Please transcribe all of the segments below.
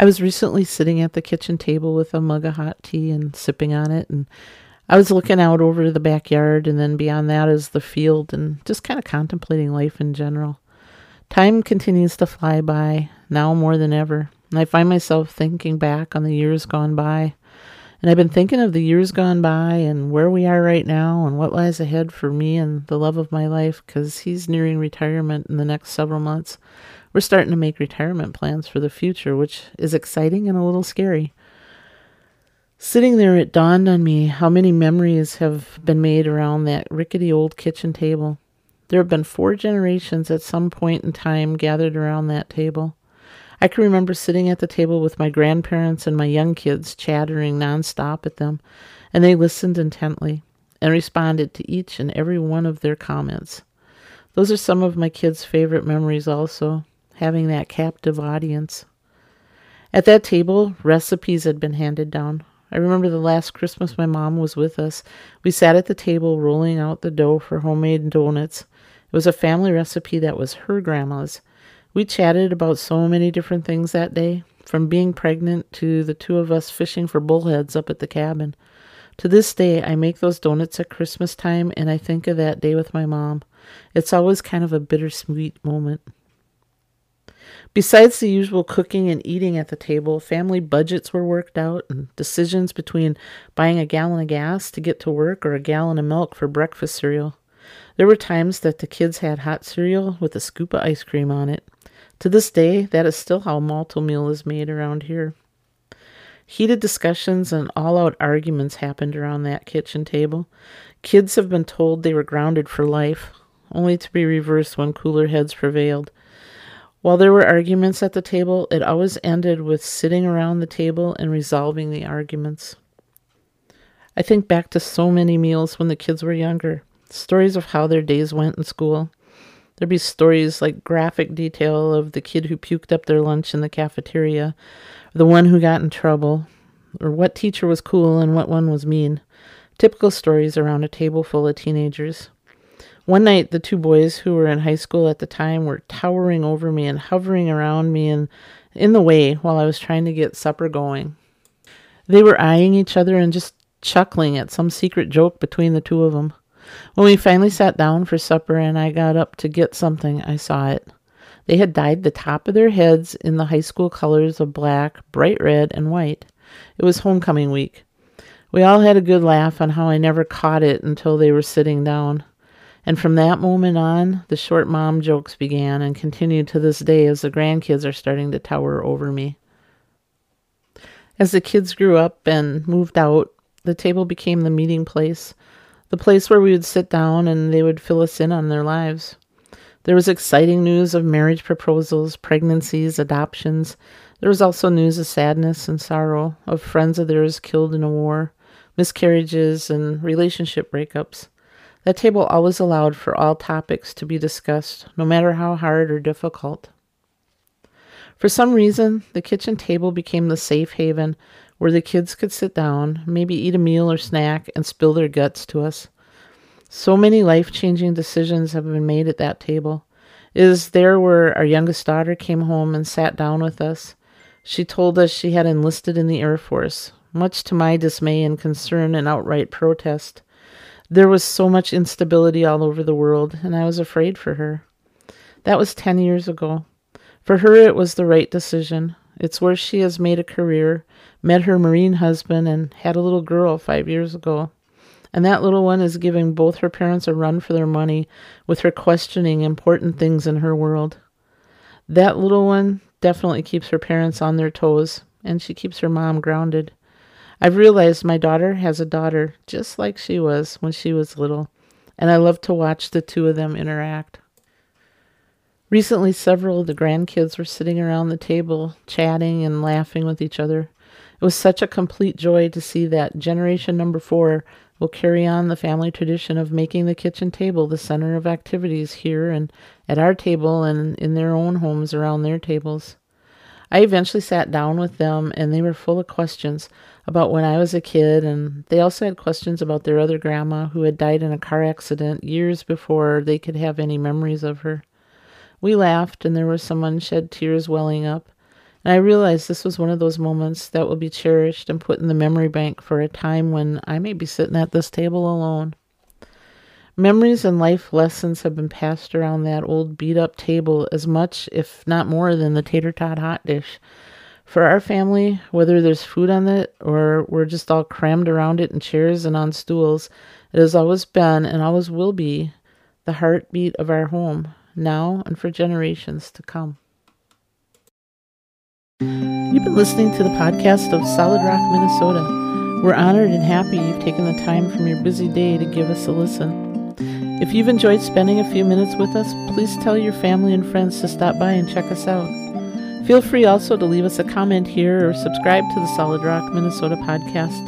I was recently sitting at the kitchen table with a mug of hot tea and sipping on it, and I was looking out over the backyard, and then beyond that is the field, and just kind of contemplating life in general. Time continues to fly by, now more than ever, and I find myself thinking back on the years gone by. And I've been thinking of the years gone by and where we are right now and what lies ahead for me and the love of my life because he's nearing retirement in the next several months we're starting to make retirement plans for the future, which is exciting and a little scary. Sitting there, it dawned on me how many memories have been made around that rickety old kitchen table. There have been four generations at some point in time gathered around that table. I can remember sitting at the table with my grandparents and my young kids chattering nonstop at them, and they listened intently and responded to each and every one of their comments. Those are some of my kids' favorite memories, also having that captive audience. At that table, recipes had been handed down. I remember the last Christmas my mom was with us. We sat at the table rolling out the dough for homemade donuts. It was a family recipe that was her grandma's. We chatted about so many different things that day, from being pregnant to the two of us fishing for bullheads up at the cabin. To this day, I make those donuts at Christmas time and I think of that day with my mom. It's always kind of a bittersweet moment. Besides the usual cooking and eating at the table, family budgets were worked out and decisions between buying a gallon of gas to get to work or a gallon of milk for breakfast cereal. There were times that the kids had hot cereal with a scoop of ice cream on it. To this day, that is still how Malt-O-Meal is made around here. Heated discussions and all out arguments happened around that kitchen table. Kids have been told they were grounded for life, only to be reversed when cooler heads prevailed. While there were arguments at the table, it always ended with sitting around the table and resolving the arguments. I think back to so many meals when the kids were younger, stories of how their days went in school. There'd be stories like graphic detail of the kid who puked up their lunch in the cafeteria, the one who got in trouble, or what teacher was cool and what one was mean. Typical stories around a table full of teenagers. One night, the two boys who were in high school at the time were towering over me and hovering around me and in the way while I was trying to get supper going. They were eyeing each other and just chuckling at some secret joke between the two of them. When we finally sat down for supper and I got up to get something, I saw it. They had dyed the top of their heads in the high school colors of black, bright red, and white. It was homecoming week. We all had a good laugh on how I never caught it until they were sitting down. And from that moment on, the short mom jokes began and continued to this day as the grandkids are starting to tower over me. As the kids grew up and moved out, the table became the meeting place, the place where we would sit down and they would fill us in on their lives. There was exciting news of marriage proposals, pregnancies, adoptions. There was also news of sadness and sorrow, of friends of theirs killed in a war, miscarriages, and relationship breakups. That table always allowed for all topics to be discussed, no matter how hard or difficult. For some reason, the kitchen table became the safe haven where the kids could sit down, maybe eat a meal or snack, and spill their guts to us. So many life changing decisions have been made at that table. It is there where our youngest daughter came home and sat down with us. She told us she had enlisted in the Air Force, much to my dismay and concern and outright protest. There was so much instability all over the world, and I was afraid for her. That was 10 years ago. For her, it was the right decision. It's where she has made a career, met her Marine husband, and had a little girl five years ago. And that little one is giving both her parents a run for their money with her questioning important things in her world. That little one definitely keeps her parents on their toes, and she keeps her mom grounded. I've realized my daughter has a daughter just like she was when she was little, and I love to watch the two of them interact. Recently, several of the grandkids were sitting around the table, chatting and laughing with each other. It was such a complete joy to see that generation number four will carry on the family tradition of making the kitchen table the center of activities here and at our table and in their own homes around their tables. I eventually sat down with them and they were full of questions about when I was a kid and they also had questions about their other grandma who had died in a car accident years before they could have any memories of her. We laughed and there were some unshed tears welling up. And I realized this was one of those moments that will be cherished and put in the memory bank for a time when I may be sitting at this table alone. Memories and life lessons have been passed around that old beat up table as much, if not more, than the tater tot hot dish. For our family, whether there's food on it or we're just all crammed around it in chairs and on stools, it has always been and always will be the heartbeat of our home, now and for generations to come. You've been listening to the podcast of Solid Rock, Minnesota. We're honored and happy you've taken the time from your busy day to give us a listen. If you've enjoyed spending a few minutes with us, please tell your family and friends to stop by and check us out. Feel free also to leave us a comment here or subscribe to the Solid Rock Minnesota podcast.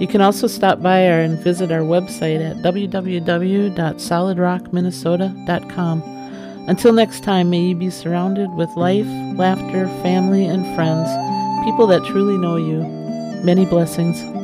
You can also stop by our and visit our website at www.solidrockminnesota.com. Until next time, may you be surrounded with life, laughter, family, and friends, people that truly know you. Many blessings.